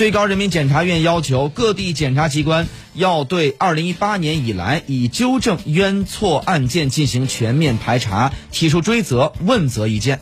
最高人民检察院要求各地检察机关要对二零一八年以来已纠正冤错案件进行全面排查提出追责问责意见。